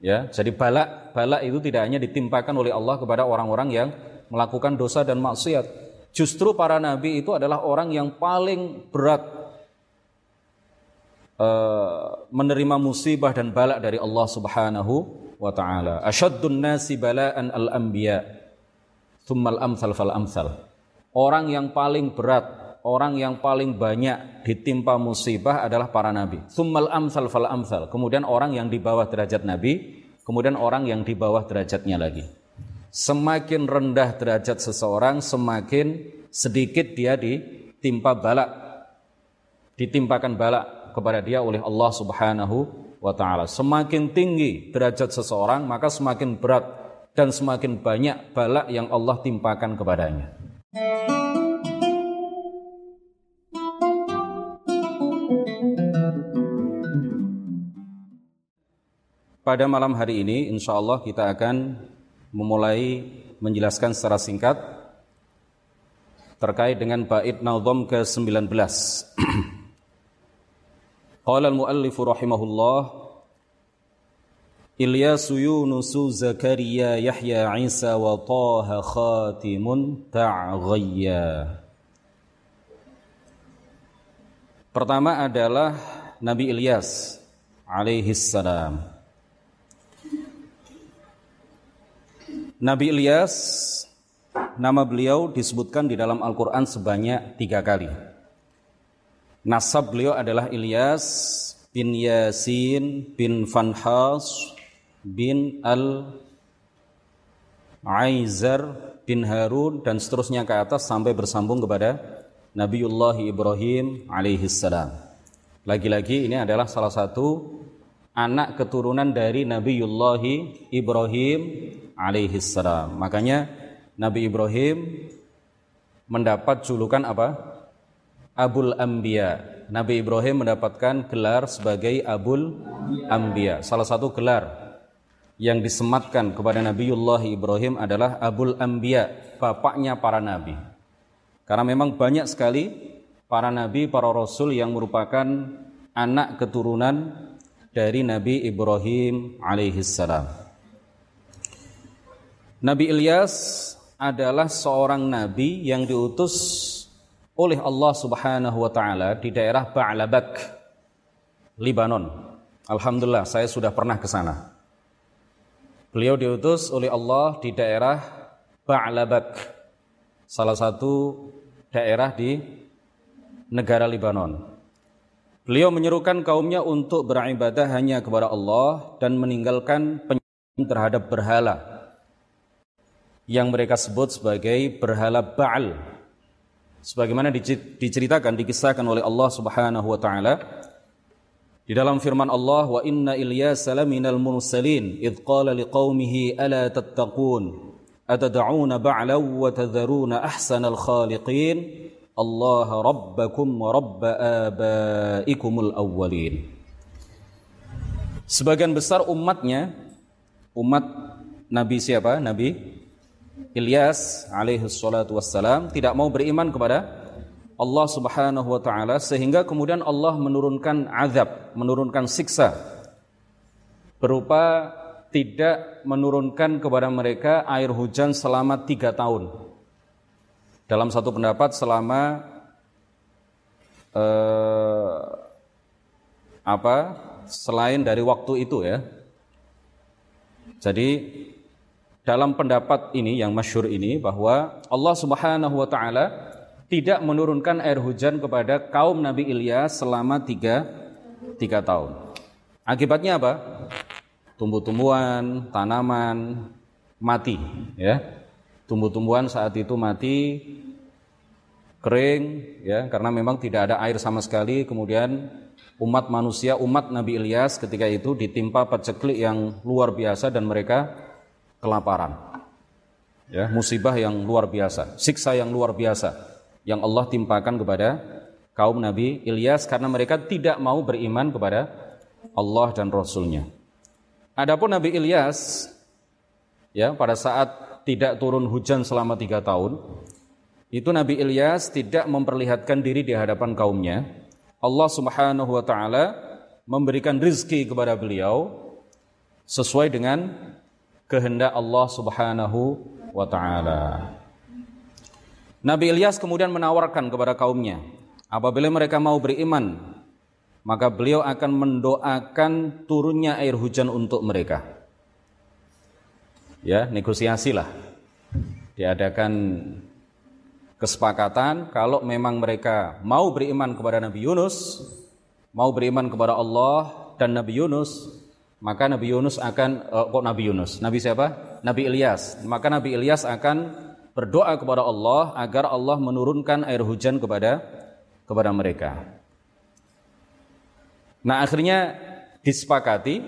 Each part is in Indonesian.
Ya, jadi balak balak itu tidak hanya ditimpakan oleh Allah kepada orang-orang yang melakukan dosa dan maksiat. Justru para nabi itu adalah orang yang paling berat uh, menerima musibah dan balak dari Allah Subhanahu wa taala. Asyaddun nasi bala'an al-anbiya, thummal amsal fal amsal. Orang yang paling berat, orang yang paling banyak ditimpa musibah adalah para nabi. Thummal amsal fal amsal. Kemudian orang yang di bawah derajat nabi, kemudian orang yang di bawah derajatnya lagi. Semakin rendah derajat seseorang, semakin sedikit dia ditimpa balak. Ditimpakan balak kepada dia oleh Allah Subhanahu wa taala. Semakin tinggi derajat seseorang, maka semakin berat dan semakin banyak balak yang Allah timpakan kepadanya. Pada malam hari ini, insya Allah kita akan memulai menjelaskan secara singkat terkait dengan bait nazam ke-19. Qala al-muallif rahimahullah Ilyas Yunus Zakaria Yahya Isa wa Taha khatimun ta'ghayya Pertama adalah Nabi Ilyas alaihi salam Nabi Ilyas, nama beliau disebutkan di dalam Al-Quran sebanyak tiga kali. Nasab beliau adalah Ilyas bin Yasin bin Fanhas bin Al-Aizar bin Harun dan seterusnya ke atas sampai bersambung kepada Nabiullah Ibrahim alaihissalam. Lagi-lagi ini adalah salah satu anak keturunan dari Nabiullah Ibrahim alaihi salam. Makanya Nabi Ibrahim mendapat julukan apa? Abul Ambiya. Nabi Ibrahim mendapatkan gelar sebagai Abul Ambiya. Salah satu gelar yang disematkan kepada Nabiullah Ibrahim adalah Abul Ambiya, bapaknya para nabi. Karena memang banyak sekali para nabi, para rasul yang merupakan anak keturunan dari Nabi Ibrahim alaihissalam. Nabi Ilyas adalah seorang nabi yang diutus oleh Allah Subhanahu wa taala di daerah Ba'labak, Libanon. Alhamdulillah saya sudah pernah ke sana. Beliau diutus oleh Allah di daerah Ba'labak, salah satu daerah di negara Libanon. Beliau menyerukan kaumnya untuk beribadah hanya kepada Allah dan meninggalkan penyembelihan terhadap berhala yang mereka sebut sebagai berhala Baal. Sebagaimana diceritakan, dikisahkan oleh Allah Subhanahu wa taala di dalam firman Allah wa inna Ilyas laminal mursalin id qala liqaumihi ala tattaqun atad'una ba'la wa tadharuna ahsanal khaliqin Allah rabbakum wa rabb abaikumul awwalin Sebagian besar umatnya umat Nabi siapa? Nabi Ilyas alaihi salatu wassalam tidak mau beriman kepada Allah Subhanahu wa taala sehingga kemudian Allah menurunkan azab, menurunkan siksa berupa tidak menurunkan kepada mereka air hujan selama tiga tahun. Dalam satu pendapat selama eh, apa selain dari waktu itu ya. Jadi dalam pendapat ini yang masyur ini bahwa Allah Subhanahu wa taala tidak menurunkan air hujan kepada kaum Nabi Ilyas selama tiga, tiga tahun. Akibatnya apa? Tumbuh-tumbuhan, tanaman mati, ya. Tumbuh-tumbuhan saat itu mati, kering, ya, karena memang tidak ada air sama sekali. Kemudian umat manusia, umat Nabi Ilyas ketika itu ditimpa paceklik yang luar biasa dan mereka kelaparan. Ya, musibah yang luar biasa, siksa yang luar biasa yang Allah timpakan kepada kaum Nabi Ilyas karena mereka tidak mau beriman kepada Allah dan Rasulnya. Adapun Nabi Ilyas, ya pada saat tidak turun hujan selama tiga tahun, itu Nabi Ilyas tidak memperlihatkan diri di hadapan kaumnya. Allah Subhanahu wa taala memberikan rizki kepada beliau sesuai dengan kehendak Allah Subhanahu wa taala. Nabi Ilyas kemudian menawarkan kepada kaumnya, apabila mereka mau beriman, maka beliau akan mendoakan turunnya air hujan untuk mereka. Ya, negosiasilah. Diadakan kesepakatan kalau memang mereka mau beriman kepada Nabi Yunus, mau beriman kepada Allah dan Nabi Yunus, maka Nabi Yunus akan uh, kok Nabi Yunus? Nabi siapa? Nabi Ilyas. Maka Nabi Ilyas akan berdoa kepada Allah agar Allah menurunkan air hujan kepada kepada mereka. Nah, akhirnya disepakati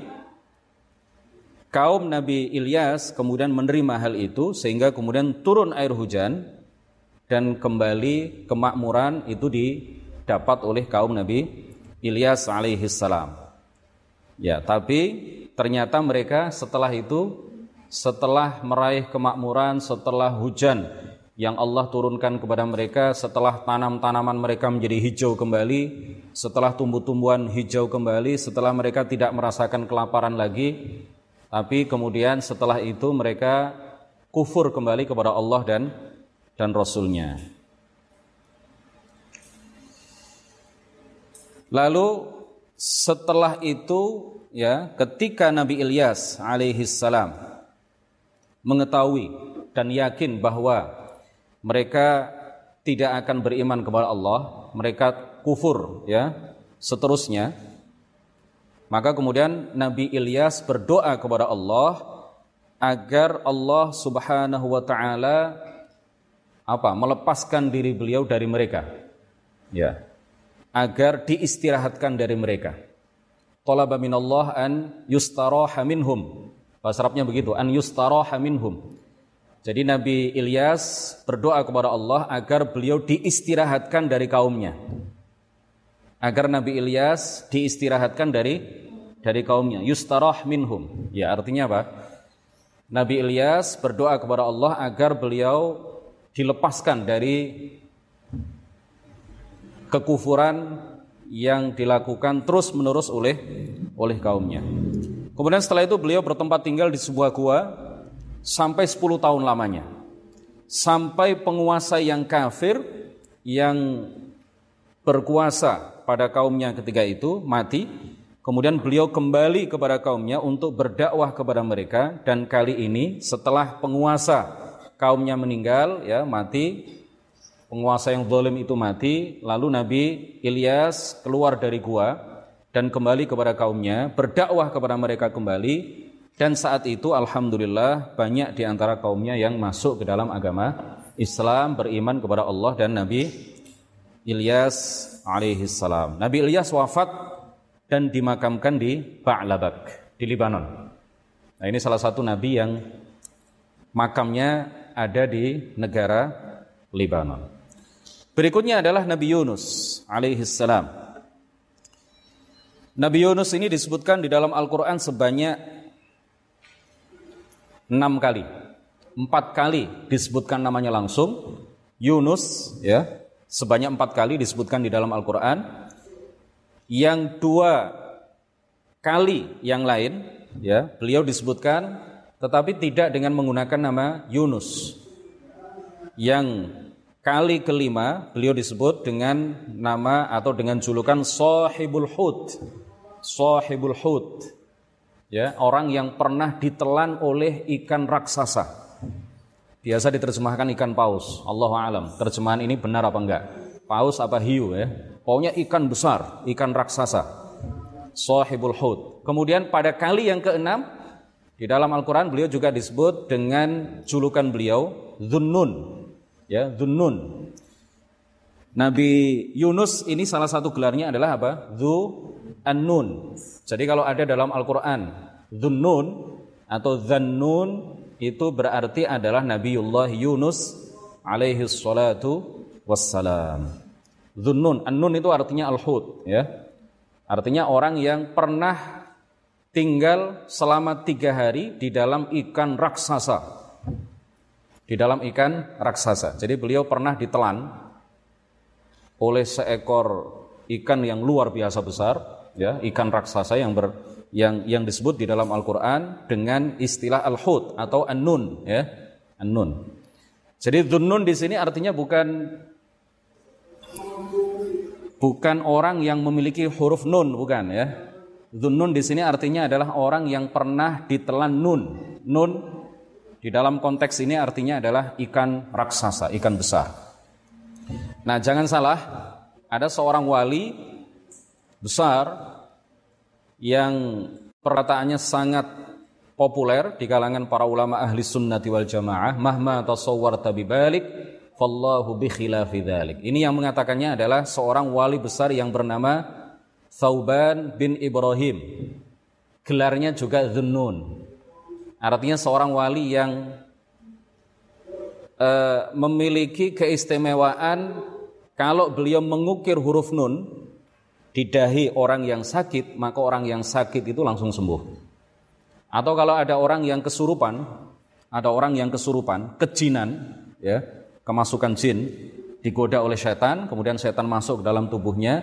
kaum Nabi Ilyas kemudian menerima hal itu sehingga kemudian turun air hujan dan kembali kemakmuran itu didapat oleh kaum Nabi Ilyas alaihi salam. Ya, tapi ternyata mereka setelah itu setelah meraih kemakmuran, setelah hujan yang Allah turunkan kepada mereka, setelah tanam-tanaman mereka menjadi hijau kembali, setelah tumbuh-tumbuhan hijau kembali, setelah mereka tidak merasakan kelaparan lagi, tapi kemudian setelah itu mereka kufur kembali kepada Allah dan dan Rasulnya. Lalu setelah itu ya ketika Nabi Ilyas alaihi salam mengetahui dan yakin bahwa mereka tidak akan beriman kepada Allah, mereka kufur ya, seterusnya. Maka kemudian Nabi Ilyas berdoa kepada Allah agar Allah Subhanahu wa taala apa? melepaskan diri beliau dari mereka. Ya. Agar diistirahatkan dari mereka. Talaba minallah an yustaraha minhum Bahasa Arabnya begitu, an yustaraha minhum. Jadi Nabi Ilyas berdoa kepada Allah agar beliau diistirahatkan dari kaumnya. Agar Nabi Ilyas diistirahatkan dari dari kaumnya. Yustarah minhum. Ya artinya apa? Nabi Ilyas berdoa kepada Allah agar beliau dilepaskan dari kekufuran yang dilakukan terus menerus oleh oleh kaumnya. Kemudian setelah itu beliau bertempat tinggal di sebuah gua sampai 10 tahun lamanya. Sampai penguasa yang kafir yang berkuasa pada kaumnya ketika itu mati, kemudian beliau kembali kepada kaumnya untuk berdakwah kepada mereka dan kali ini setelah penguasa kaumnya meninggal ya mati penguasa yang zalim itu mati lalu Nabi Ilyas keluar dari gua dan kembali kepada kaumnya, berdakwah kepada mereka kembali dan saat itu alhamdulillah banyak di antara kaumnya yang masuk ke dalam agama Islam, beriman kepada Allah dan Nabi Ilyas alaihi salam. Nabi Ilyas wafat dan dimakamkan di Ba'labak di Libanon. Nah, ini salah satu nabi yang makamnya ada di negara Libanon. Berikutnya adalah Nabi Yunus alaihi salam. Nabi Yunus ini disebutkan di dalam Al-Quran sebanyak enam kali. Empat kali disebutkan namanya langsung. Yunus ya sebanyak empat kali disebutkan di dalam Al-Quran. Yang dua kali yang lain ya beliau disebutkan tetapi tidak dengan menggunakan nama Yunus. Yang kali kelima beliau disebut dengan nama atau dengan julukan Sahibul Hud. Sahibul hut ya orang yang pernah ditelan oleh ikan raksasa. Biasa diterjemahkan ikan paus. Allah alam. Terjemahan ini benar apa enggak? Paus apa hiu ya? Pokoknya ikan besar ikan raksasa. Sahibul hut kemudian pada kali yang keenam di dalam Al-Quran beliau juga disebut dengan julukan beliau Zunnun ya Zunnun Nabi Yunus ini salah satu gelarnya adalah apa? Zu An-Nun. Jadi kalau ada dalam Al-Qur'an Zunnun atau Zannun itu berarti adalah Nabiullah Yunus alaihi salatu wassalam. Zunnun, An-Nun itu artinya Al-Hud ya. Artinya orang yang pernah tinggal selama tiga hari di dalam ikan raksasa. Di dalam ikan raksasa. Jadi beliau pernah ditelan oleh seekor ikan yang luar biasa besar, ya, ikan raksasa yang ber, yang yang disebut di dalam Al-Qur'an dengan istilah al-hud atau an-nun ya. An-nun. Jadi dhunnun di sini artinya bukan bukan orang yang memiliki huruf nun bukan ya. Dhunnun di sini artinya adalah orang yang pernah ditelan nun. Nun di dalam konteks ini artinya adalah ikan raksasa, ikan besar. Nah, jangan salah, ada seorang wali besar yang perkataannya sangat populer di kalangan para ulama ahli sunnati wal jamaah mahma tasawwarta bibalik fallahu bi khilafi dhalik. Ini yang mengatakannya adalah seorang wali besar yang bernama Thauban bin Ibrahim. Gelarnya juga Dhunnun artinya seorang wali yang uh, memiliki keistimewaan kalau beliau mengukir huruf nun di dahi orang yang sakit, maka orang yang sakit itu langsung sembuh. Atau kalau ada orang yang kesurupan, ada orang yang kesurupan, kejinan, ya, kemasukan jin, digoda oleh setan, kemudian setan masuk ke dalam tubuhnya,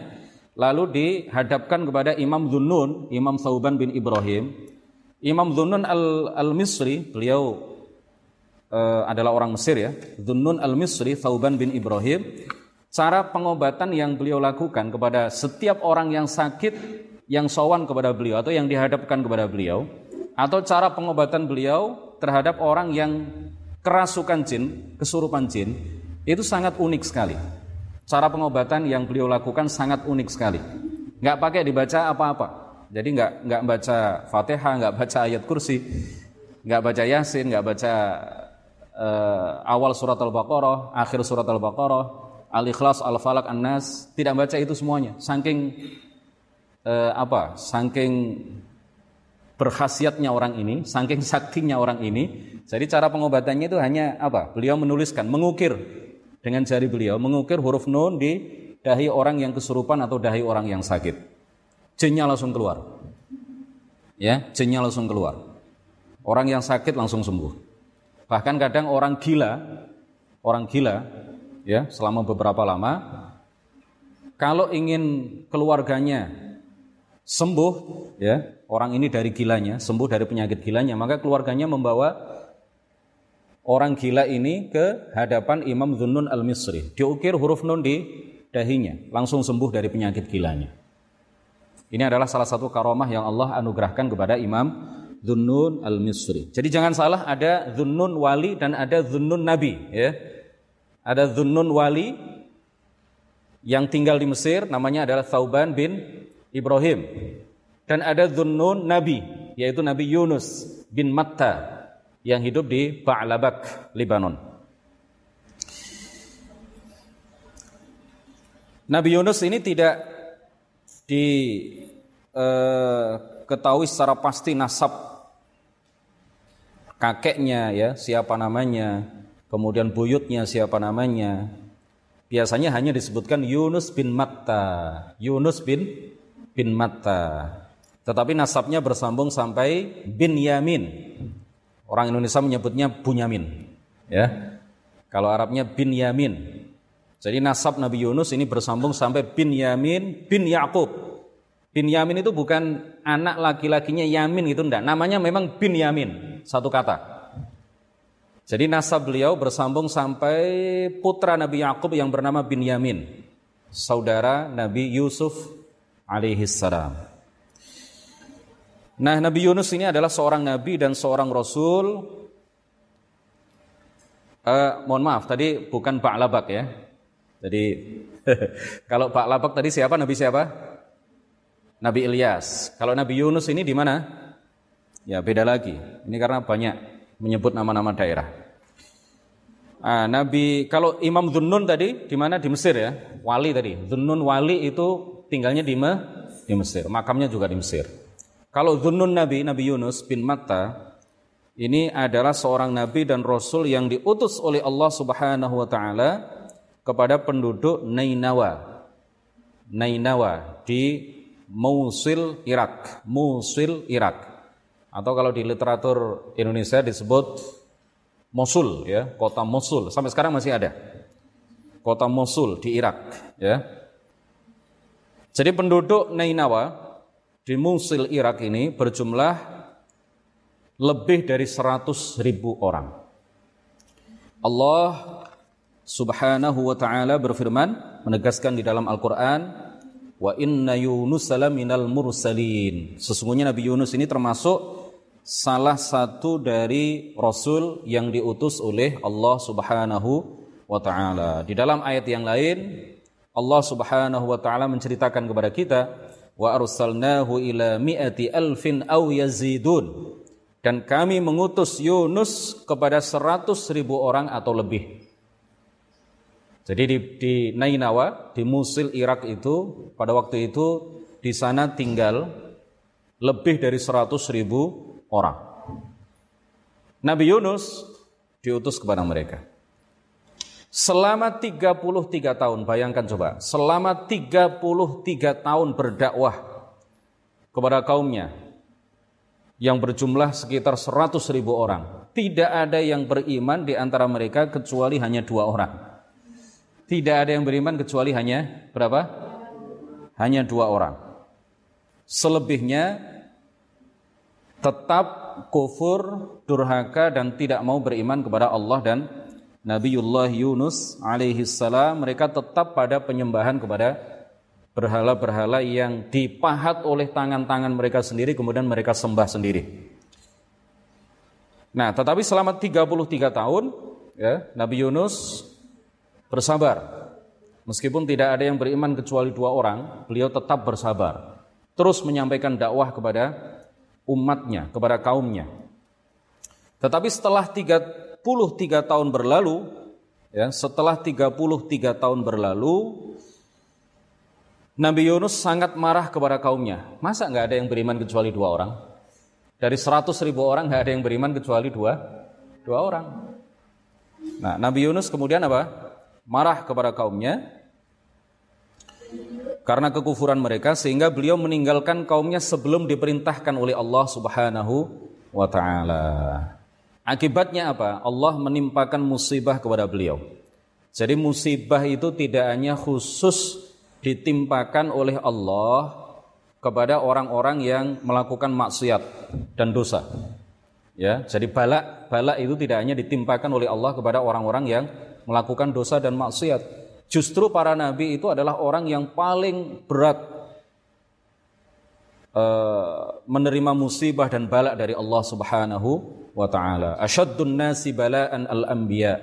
lalu dihadapkan kepada Imam Zunnun, Imam Sauban bin Ibrahim. Imam Zunnun al-Misri, beliau uh, adalah orang Mesir ya, Zunnun al-Misri, Sauban bin Ibrahim, Cara pengobatan yang beliau lakukan kepada setiap orang yang sakit yang sowan kepada beliau atau yang dihadapkan kepada beliau atau cara pengobatan beliau terhadap orang yang kerasukan jin, kesurupan jin itu sangat unik sekali. Cara pengobatan yang beliau lakukan sangat unik sekali. Nggak pakai dibaca apa-apa. Jadi nggak nggak baca fatihah, nggak baca ayat kursi, nggak baca yasin, nggak baca uh, awal surat al-baqarah, akhir surat al-baqarah, Al-Ikhlas, Al-Falak, An-Nas, tidak baca itu semuanya. Saking eh, apa? Saking berkhasiatnya orang ini, saking saktinya orang ini. Jadi cara pengobatannya itu hanya apa? Beliau menuliskan, mengukir dengan jari beliau, mengukir huruf nun di dahi orang yang kesurupan atau dahi orang yang sakit. Jinnya langsung keluar. Ya, jinnya langsung keluar. Orang yang sakit langsung sembuh. Bahkan kadang orang gila, orang gila ya selama beberapa lama. Kalau ingin keluarganya sembuh, ya orang ini dari gilanya, sembuh dari penyakit gilanya, maka keluarganya membawa orang gila ini ke hadapan Imam Zunnun al-Misri. Diukir huruf nun di dahinya, langsung sembuh dari penyakit gilanya. Ini adalah salah satu karomah yang Allah anugerahkan kepada Imam Zunnun al-Misri. Jadi jangan salah ada Zunnun wali dan ada Zunnun nabi, ya. Ada Zunnun wali yang tinggal di Mesir namanya adalah Thauban bin Ibrahim. Dan ada Zunnun nabi yaitu Nabi Yunus bin Matta yang hidup di Ba'labak, Libanon. Nabi Yunus ini tidak diketahui eh, secara pasti nasab kakeknya ya, siapa namanya, kemudian buyutnya siapa namanya. Biasanya hanya disebutkan Yunus bin Matta, Yunus bin bin Matta. Tetapi nasabnya bersambung sampai bin Yamin. Orang Indonesia menyebutnya Bunyamin. Ya. Kalau Arabnya bin Yamin. Jadi nasab Nabi Yunus ini bersambung sampai bin Yamin bin Yakub. Bin Yamin itu bukan anak laki-lakinya Yamin itu enggak. Namanya memang bin Yamin, satu kata. Jadi nasab beliau bersambung sampai putra Nabi Yakub yang bernama Binyamin, saudara Nabi Yusuf alaihi salam. Nah, Nabi Yunus ini adalah seorang nabi dan seorang rasul. Uh, mohon maaf, tadi bukan Pak Labak ya. Jadi kalau Pak Labak tadi siapa? Nabi siapa? Nabi Ilyas. Kalau Nabi Yunus ini di mana? Ya beda lagi. Ini karena banyak menyebut nama-nama daerah. Ah, Nabi kalau Imam Zunnun tadi di mana di Mesir ya, wali tadi. Zunnun wali itu tinggalnya di Me, di Mesir, makamnya juga di Mesir. Kalau Zunnun Nabi Nabi Yunus bin Matta ini adalah seorang nabi dan rasul yang diutus oleh Allah Subhanahu wa taala kepada penduduk Nainawa. Nainawa di Mosul, Irak. Mosul, Irak atau kalau di literatur Indonesia disebut Mosul ya, kota Mosul. Sampai sekarang masih ada. Kota Mosul di Irak ya. Jadi penduduk Nainawa di Musil Irak ini berjumlah lebih dari 100 ribu orang. Allah subhanahu wa ta'ala berfirman, menegaskan di dalam Al-Quran, Wa inna Yunus minal mursalin. Sesungguhnya Nabi Yunus ini termasuk salah satu dari Rasul yang diutus oleh Allah subhanahu wa ta'ala. Di dalam ayat yang lain, Allah subhanahu wa ta'ala menceritakan kepada kita, Wa arsalnahu ila mi'ati alfin aw yazidun dan kami mengutus Yunus kepada seratus ribu orang atau lebih. Jadi di, di Nainawa, di Musil, Irak itu, pada waktu itu di sana tinggal lebih dari seratus ribu orang. Nabi Yunus diutus kepada mereka. Selama 33 tahun, bayangkan coba, selama 33 tahun berdakwah kepada kaumnya, yang berjumlah sekitar 100 ribu orang. Tidak ada yang beriman di antara mereka kecuali hanya dua orang. Tidak ada yang beriman kecuali hanya berapa? Hanya dua orang. Selebihnya tetap kufur, durhaka dan tidak mau beriman kepada Allah dan Nabiullah Yunus alaihi salam mereka tetap pada penyembahan kepada berhala-berhala yang dipahat oleh tangan-tangan mereka sendiri kemudian mereka sembah sendiri. Nah, tetapi selama 33 tahun ya, Nabi Yunus bersabar. Meskipun tidak ada yang beriman kecuali dua orang, beliau tetap bersabar. Terus menyampaikan dakwah kepada umatnya, kepada kaumnya. Tetapi setelah 33 tahun berlalu, ya, setelah 33 tahun berlalu, Nabi Yunus sangat marah kepada kaumnya. Masa nggak ada yang beriman kecuali dua orang? Dari seratus ribu orang nggak ada yang beriman kecuali dua, dua orang. Nah, Nabi Yunus kemudian apa? Marah kepada kaumnya karena kekufuran mereka sehingga beliau meninggalkan kaumnya sebelum diperintahkan oleh Allah Subhanahu wa taala. Akibatnya apa? Allah menimpakan musibah kepada beliau. Jadi musibah itu tidak hanya khusus ditimpakan oleh Allah kepada orang-orang yang melakukan maksiat dan dosa. Ya, jadi balak balak itu tidak hanya ditimpakan oleh Allah kepada orang-orang yang melakukan dosa dan maksiat. Justru para nabi itu adalah orang yang paling berat uh, menerima musibah dan balak dari Allah Subhanahu wa taala. Asyaddun nasi bala'an al-anbiya,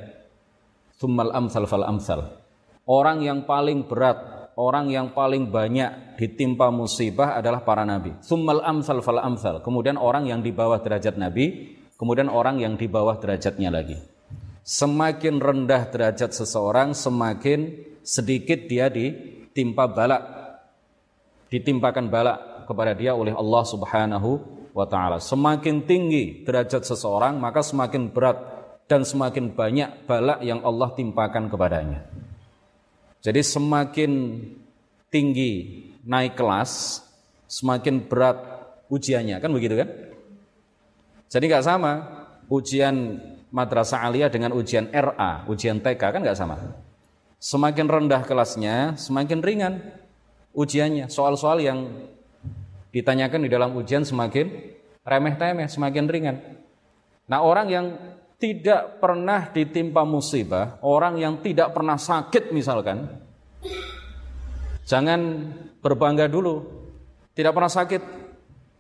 thummal amsal fal amsal. Orang yang paling berat orang yang paling banyak ditimpa musibah adalah para nabi. Summal amsal fal amsal. Kemudian orang yang di bawah derajat nabi, kemudian orang yang di bawah derajatnya lagi. Semakin rendah derajat seseorang, semakin sedikit dia ditimpa balak. Ditimpakan balak kepada dia oleh Allah Subhanahu wa taala. Semakin tinggi derajat seseorang, maka semakin berat dan semakin banyak balak yang Allah timpakan kepadanya. Jadi semakin tinggi naik kelas, semakin berat ujiannya, kan begitu kan? Jadi nggak sama ujian madrasah aliyah dengan ujian RA, ujian TK kan nggak sama. Semakin rendah kelasnya, semakin ringan ujiannya. Soal-soal yang ditanyakan di dalam ujian semakin remeh-temeh, semakin ringan. Nah orang yang tidak pernah ditimpa musibah, orang yang tidak pernah sakit misalkan, jangan berbangga dulu. Tidak pernah sakit,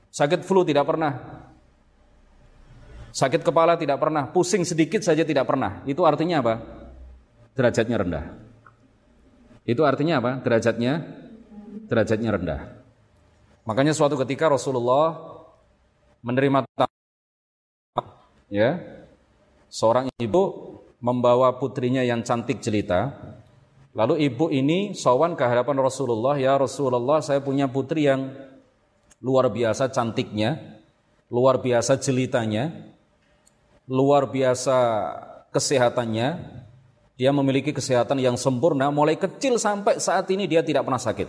sakit flu tidak pernah, sakit kepala tidak pernah, pusing sedikit saja tidak pernah. Itu artinya apa? Derajatnya rendah. Itu artinya apa? Derajatnya derajatnya rendah. Makanya suatu ketika Rasulullah menerima ya seorang ibu membawa putrinya yang cantik jelita. Lalu ibu ini sawan ke hadapan Rasulullah, "Ya Rasulullah, saya punya putri yang luar biasa cantiknya, luar biasa jelitanya, luar biasa kesehatannya. Dia memiliki kesehatan yang sempurna mulai kecil sampai saat ini dia tidak pernah sakit."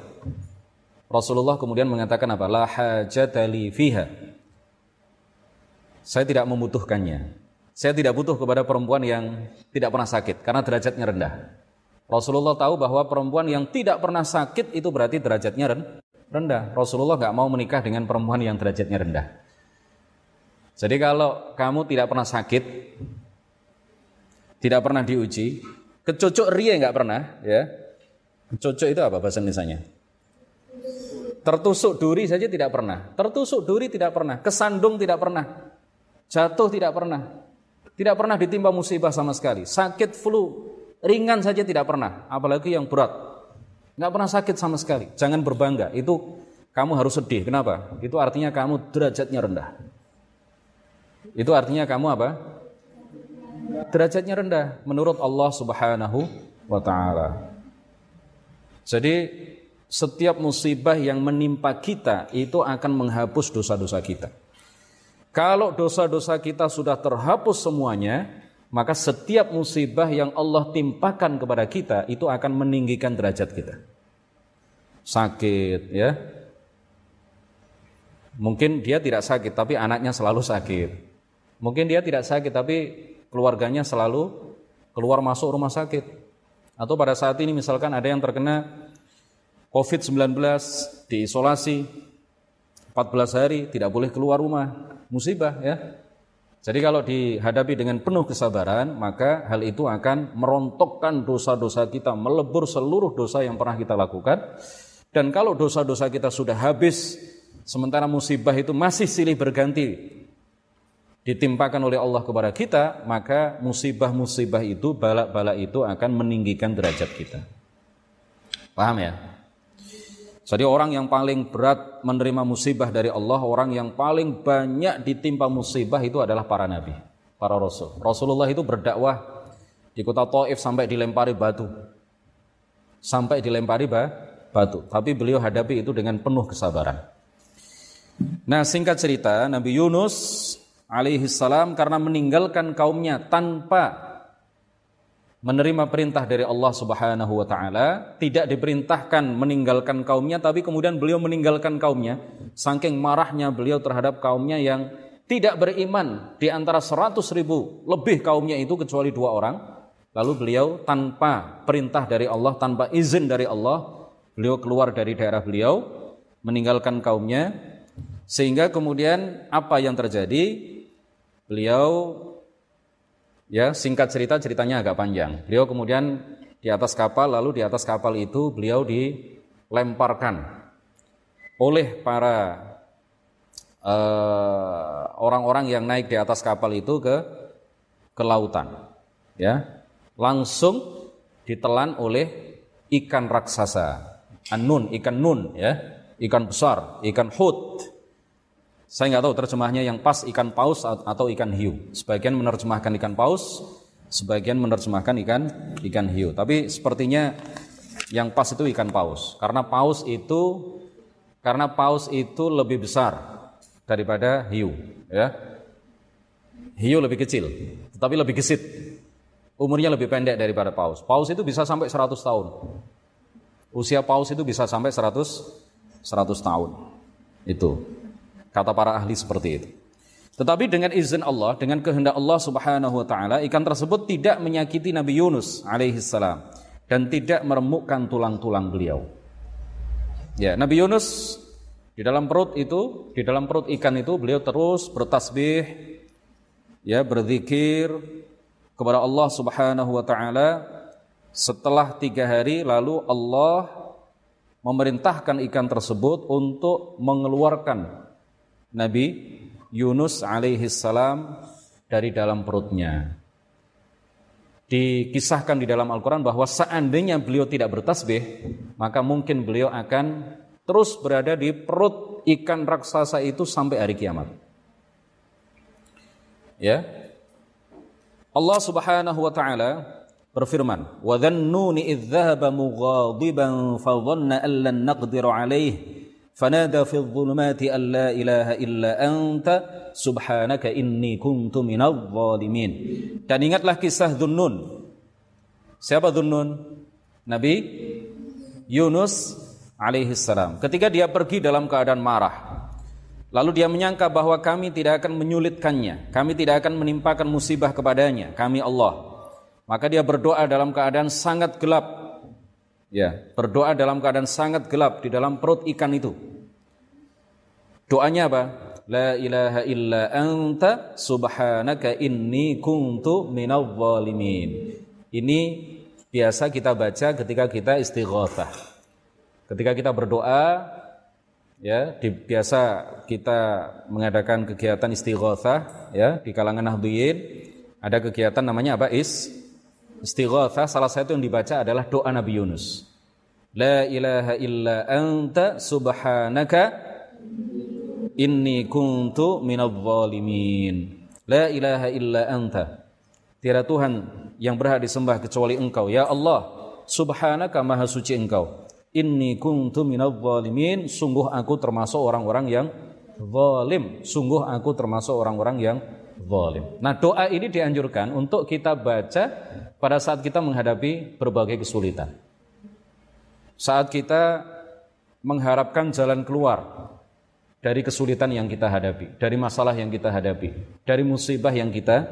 Rasulullah kemudian mengatakan apa? La hajatali fiha. Saya tidak membutuhkannya. Saya tidak butuh kepada perempuan yang tidak pernah sakit karena derajatnya rendah. Rasulullah tahu bahwa perempuan yang tidak pernah sakit itu berarti derajatnya rendah. Rasulullah nggak mau menikah dengan perempuan yang derajatnya rendah. Jadi kalau kamu tidak pernah sakit, tidak pernah diuji, kecocok ria nggak pernah, ya. Kecocok itu apa bahasa Indonesia? Tertusuk duri saja tidak pernah. Tertusuk duri tidak pernah. Kesandung tidak pernah. Jatuh tidak pernah. Tidak pernah ditimpa musibah sama sekali. Sakit flu ringan saja tidak pernah. Apalagi yang berat. Nggak pernah sakit sama sekali. Jangan berbangga. Itu kamu harus sedih. Kenapa? Itu artinya kamu derajatnya rendah. Itu artinya kamu apa? Derajatnya rendah menurut Allah Subhanahu wa taala. Jadi setiap musibah yang menimpa kita itu akan menghapus dosa-dosa kita. Kalau dosa-dosa kita sudah terhapus semuanya, maka setiap musibah yang Allah timpakan kepada kita itu akan meninggikan derajat kita. Sakit, ya. Mungkin dia tidak sakit, tapi anaknya selalu sakit. Mungkin dia tidak sakit, tapi keluarganya selalu keluar masuk rumah sakit. Atau pada saat ini misalkan ada yang terkena COVID-19 diisolasi 14 hari tidak boleh keluar rumah. Musibah ya. Jadi kalau dihadapi dengan penuh kesabaran maka hal itu akan merontokkan dosa-dosa kita melebur seluruh dosa yang pernah kita lakukan. Dan kalau dosa-dosa kita sudah habis sementara musibah itu masih silih berganti ditimpakan oleh Allah kepada kita maka musibah-musibah itu balak-balak itu akan meninggikan derajat kita paham ya jadi orang yang paling berat menerima musibah dari Allah, orang yang paling banyak ditimpa musibah itu adalah para nabi, para rasul. Rasulullah itu berdakwah di kota Taif sampai dilempari batu. Sampai dilempari batu. Tapi beliau hadapi itu dengan penuh kesabaran. Nah singkat cerita, Nabi Yunus alaihi salam karena meninggalkan kaumnya tanpa menerima perintah dari Allah Subhanahu wa taala, tidak diperintahkan meninggalkan kaumnya tapi kemudian beliau meninggalkan kaumnya saking marahnya beliau terhadap kaumnya yang tidak beriman di antara seratus ribu lebih kaumnya itu kecuali dua orang. Lalu beliau tanpa perintah dari Allah tanpa izin dari Allah beliau keluar dari daerah beliau meninggalkan kaumnya sehingga kemudian apa yang terjadi beliau Ya, singkat cerita ceritanya agak panjang. Beliau kemudian di atas kapal, lalu di atas kapal itu beliau dilemparkan oleh para eh, orang-orang uh, yang naik di atas kapal itu ke ke lautan. Ya, langsung ditelan oleh ikan raksasa, anun, ikan nun, ya, ikan besar, ikan hut saya nggak tahu terjemahnya yang pas ikan paus atau ikan hiu. Sebagian menerjemahkan ikan paus, sebagian menerjemahkan ikan ikan hiu. Tapi sepertinya yang pas itu ikan paus. Karena paus itu karena paus itu lebih besar daripada hiu, ya. Hiu lebih kecil, tetapi lebih gesit. Umurnya lebih pendek daripada paus. Paus itu bisa sampai 100 tahun. Usia paus itu bisa sampai 100 100 tahun. Itu. Kata para ahli seperti itu. Tetapi dengan izin Allah, dengan kehendak Allah Subhanahu wa taala, ikan tersebut tidak menyakiti Nabi Yunus alaihi salam dan tidak meremukkan tulang-tulang beliau. Ya, Nabi Yunus di dalam perut itu, di dalam perut ikan itu beliau terus bertasbih ya, berzikir kepada Allah Subhanahu wa taala. Setelah tiga hari lalu Allah memerintahkan ikan tersebut untuk mengeluarkan Nabi Yunus alaihi salam dari dalam perutnya. Dikisahkan di dalam Al-Quran bahwa seandainya beliau tidak bertasbih, maka mungkin beliau akan terus berada di perut ikan raksasa itu sampai hari kiamat. Ya. Allah Subhanahu wa taala berfirman, "Wa dhannuni idh dhahaba mughadiban fa dhanna an lan naqdiru فنادى في الظلمات أن لا إله إلا أنت سبحانك إني كنت من الظالمين dan ingatlah kisah Dhunnun siapa Dhunnun Nabi Yunus alaihi salam ketika dia pergi dalam keadaan marah lalu dia menyangka bahwa kami tidak akan menyulitkannya kami tidak akan menimpakan musibah kepadanya kami Allah maka dia berdoa dalam keadaan sangat gelap Ya, berdoa dalam keadaan sangat gelap di dalam perut ikan itu. Doanya apa? La ilaha illa anta subhanaka inni kuntu minal zalimin. Ini biasa kita baca ketika kita istighatsah. Ketika kita berdoa ya, di, biasa kita mengadakan kegiatan istighatsah ya di kalangan nahdiyin ada kegiatan namanya apa? Is istighatsah salah satu yang dibaca adalah doa Nabi Yunus. La ilaha illa anta subhanaka Inni kuntu minadh zalimin. La ilaha illa anta. Tiada Tuhan yang berhak disembah kecuali Engkau. Ya Allah, subhanaka maha suci Engkau. Inni kuntu minadh zalimin. Sungguh aku termasuk orang-orang yang zalim. Sungguh aku termasuk orang-orang yang zalim. Nah, doa ini dianjurkan untuk kita baca pada saat kita menghadapi berbagai kesulitan. Saat kita mengharapkan jalan keluar dari kesulitan yang kita hadapi, dari masalah yang kita hadapi, dari musibah yang kita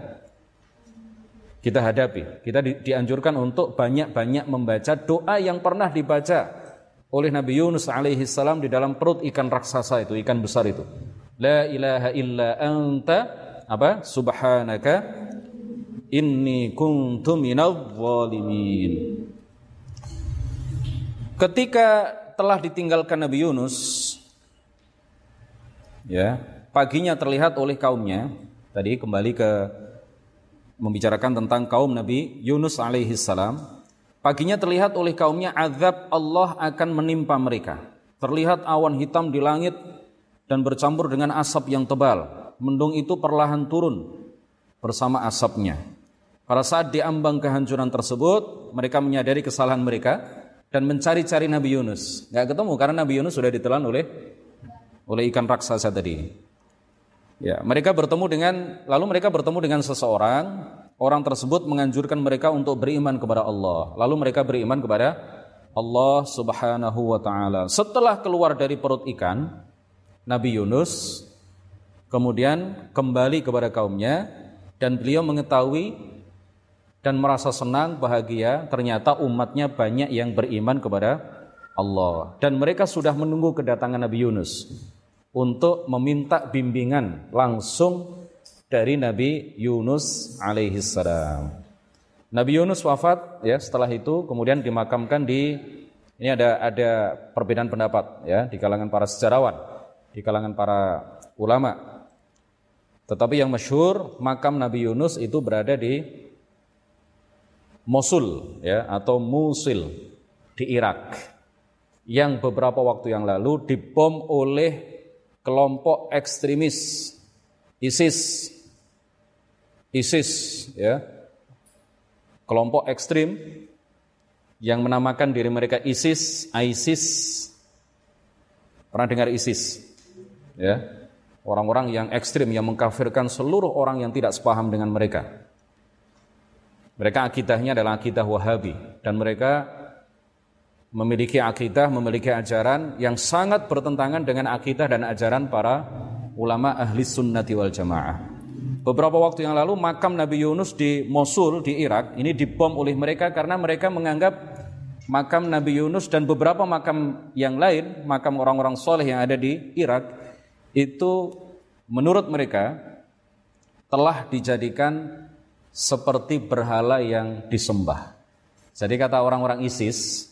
kita hadapi. Kita di, dianjurkan untuk banyak-banyak membaca doa yang pernah dibaca oleh Nabi Yunus alaihi salam di dalam perut ikan raksasa itu, ikan besar itu. La ilaha illa anta apa? Subhanaka inni kuntu minadh zalimin. Ketika telah ditinggalkan Nabi Yunus ya paginya terlihat oleh kaumnya tadi kembali ke membicarakan tentang kaum Nabi Yunus alaihi salam paginya terlihat oleh kaumnya azab Allah akan menimpa mereka terlihat awan hitam di langit dan bercampur dengan asap yang tebal mendung itu perlahan turun bersama asapnya pada saat diambang kehancuran tersebut mereka menyadari kesalahan mereka dan mencari-cari Nabi Yunus nggak ketemu karena Nabi Yunus sudah ditelan oleh oleh ikan raksasa tadi. Ya, mereka bertemu dengan lalu mereka bertemu dengan seseorang, orang tersebut menganjurkan mereka untuk beriman kepada Allah. Lalu mereka beriman kepada Allah Subhanahu wa taala. Setelah keluar dari perut ikan, Nabi Yunus kemudian kembali kepada kaumnya dan beliau mengetahui dan merasa senang bahagia ternyata umatnya banyak yang beriman kepada Allah dan mereka sudah menunggu kedatangan Nabi Yunus untuk meminta bimbingan langsung dari Nabi Yunus alaihi salam. Nabi Yunus wafat ya setelah itu kemudian dimakamkan di ini ada ada perbedaan pendapat ya di kalangan para sejarawan, di kalangan para ulama. Tetapi yang masyhur makam Nabi Yunus itu berada di Mosul ya atau Musil di Irak. Yang beberapa waktu yang lalu dibom oleh kelompok ekstremis ISIS. ISIS ya. Kelompok ekstrim yang menamakan diri mereka ISIS ISIS. Pernah dengar ISIS? Ya orang-orang yang ekstrim yang mengkafirkan seluruh orang yang tidak sepaham dengan mereka mereka akidahnya adalah akidah Wahabi dan mereka memiliki akidah, memiliki ajaran yang sangat bertentangan dengan akidah dan ajaran para ulama ahli sunnati wal jamaah. Beberapa waktu yang lalu makam Nabi Yunus di Mosul di Irak ini dibom oleh mereka karena mereka menganggap makam Nabi Yunus dan beberapa makam yang lain, makam orang-orang soleh yang ada di Irak itu menurut mereka telah dijadikan seperti berhala yang disembah. Jadi kata orang-orang ISIS,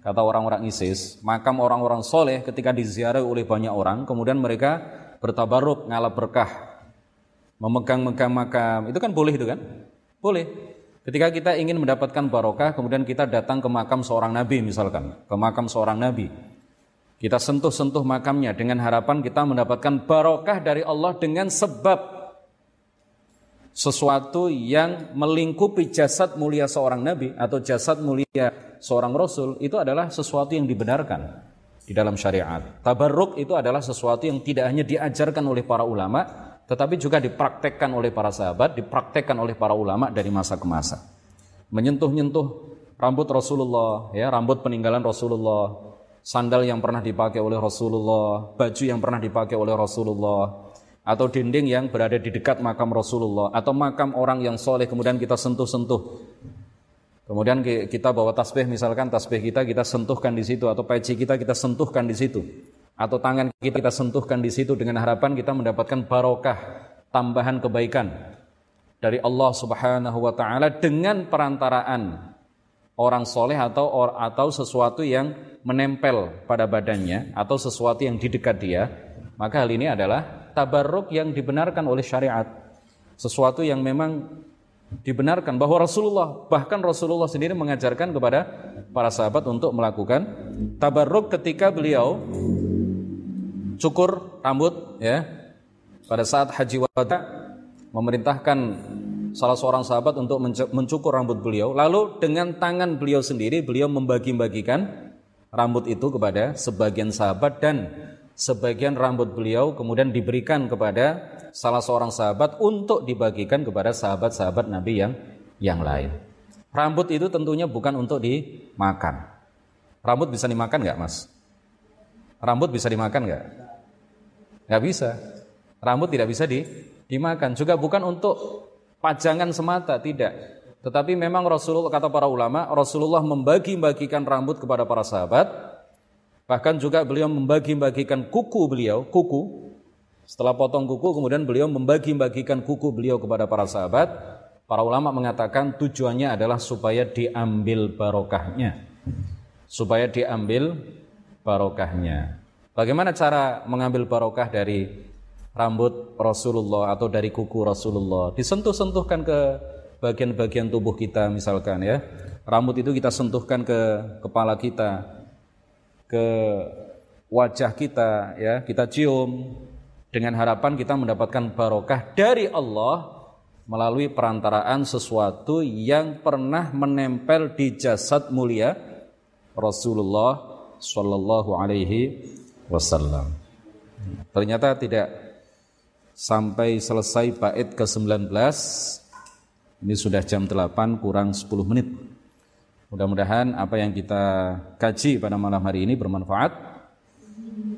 kata orang-orang ISIS, makam orang-orang soleh ketika diziarahi oleh banyak orang, kemudian mereka bertabaruk ngalap berkah, memegang-megang makam, itu kan boleh itu kan? Boleh. Ketika kita ingin mendapatkan barokah, kemudian kita datang ke makam seorang nabi misalkan, ke makam seorang nabi. Kita sentuh-sentuh makamnya dengan harapan kita mendapatkan barokah dari Allah dengan sebab sesuatu yang melingkupi jasad mulia seorang nabi atau jasad mulia seorang rasul itu adalah sesuatu yang dibenarkan di dalam syariat. Tabarruk itu adalah sesuatu yang tidak hanya diajarkan oleh para ulama tetapi juga dipraktekkan oleh para sahabat, dipraktekkan oleh para ulama dari masa ke masa. Menyentuh-nyentuh rambut Rasulullah, ya, rambut peninggalan Rasulullah, sandal yang pernah dipakai oleh Rasulullah, baju yang pernah dipakai oleh Rasulullah, atau dinding yang berada di dekat makam Rasulullah atau makam orang yang soleh kemudian kita sentuh-sentuh. Kemudian kita bawa tasbih misalkan tasbih kita kita sentuhkan di situ atau peci kita kita sentuhkan di situ. Atau tangan kita kita sentuhkan di situ dengan harapan kita mendapatkan barokah tambahan kebaikan dari Allah Subhanahu wa taala dengan perantaraan orang soleh atau or, atau sesuatu yang menempel pada badannya atau sesuatu yang di dekat dia maka hal ini adalah tabarruk yang dibenarkan oleh syariat. Sesuatu yang memang dibenarkan bahwa Rasulullah bahkan Rasulullah sendiri mengajarkan kepada para sahabat untuk melakukan tabarruk ketika beliau cukur rambut ya. Pada saat haji wada memerintahkan salah seorang sahabat untuk mencukur rambut beliau lalu dengan tangan beliau sendiri beliau membagi-bagikan rambut itu kepada sebagian sahabat dan sebagian rambut beliau kemudian diberikan kepada salah seorang sahabat untuk dibagikan kepada sahabat-sahabat Nabi yang yang lain. Rambut itu tentunya bukan untuk dimakan. Rambut bisa dimakan nggak, Mas? Rambut bisa dimakan nggak? Nggak bisa. Rambut tidak bisa di, dimakan. Juga bukan untuk pajangan semata, tidak. Tetapi memang Rasulullah kata para ulama, Rasulullah membagi-bagikan rambut kepada para sahabat. Bahkan juga beliau membagi-bagikan kuku beliau, kuku setelah potong kuku kemudian beliau membagi-bagikan kuku beliau kepada para sahabat. Para ulama mengatakan tujuannya adalah supaya diambil barokahnya. Supaya diambil barokahnya. Bagaimana cara mengambil barokah dari rambut Rasulullah atau dari kuku Rasulullah? Disentuh-sentuhkan ke bagian-bagian tubuh kita misalkan ya. Rambut itu kita sentuhkan ke kepala kita, ke wajah kita ya, kita cium, dengan harapan kita mendapatkan barokah dari Allah melalui perantaraan sesuatu yang pernah menempel di jasad mulia Rasulullah Shallallahu Alaihi Wasallam. Ternyata tidak sampai selesai bait ke-19 ini sudah jam 8 kurang 10 menit. Mudah-mudahan apa yang kita kaji pada malam hari ini bermanfaat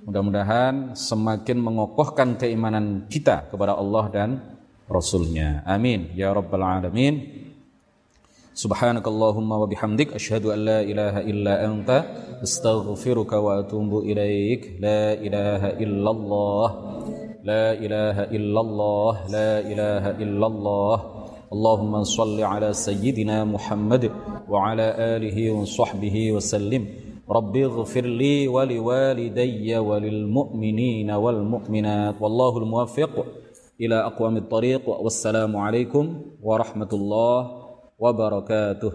Mudah-mudahan semakin mengokohkan keimanan kita kepada Allah dan Rasulnya. Amin. Ya Rabbal Alamin. Subhanakallahumma wa bihamdik asyhadu an la ilaha illa anta astaghfiruka wa atubu ilaik. La ilaha illallah. لا إله إلا الله لا إله إلا الله. اللهم صل على سيدنا محمد وعلى آله وصحبه وسلم. رب اغفر لي ولوالدي وللمؤمنين والمؤمنات. والله الموفق إلى أقوام الطريق. والسلام عليكم ورحمة الله وبركاته.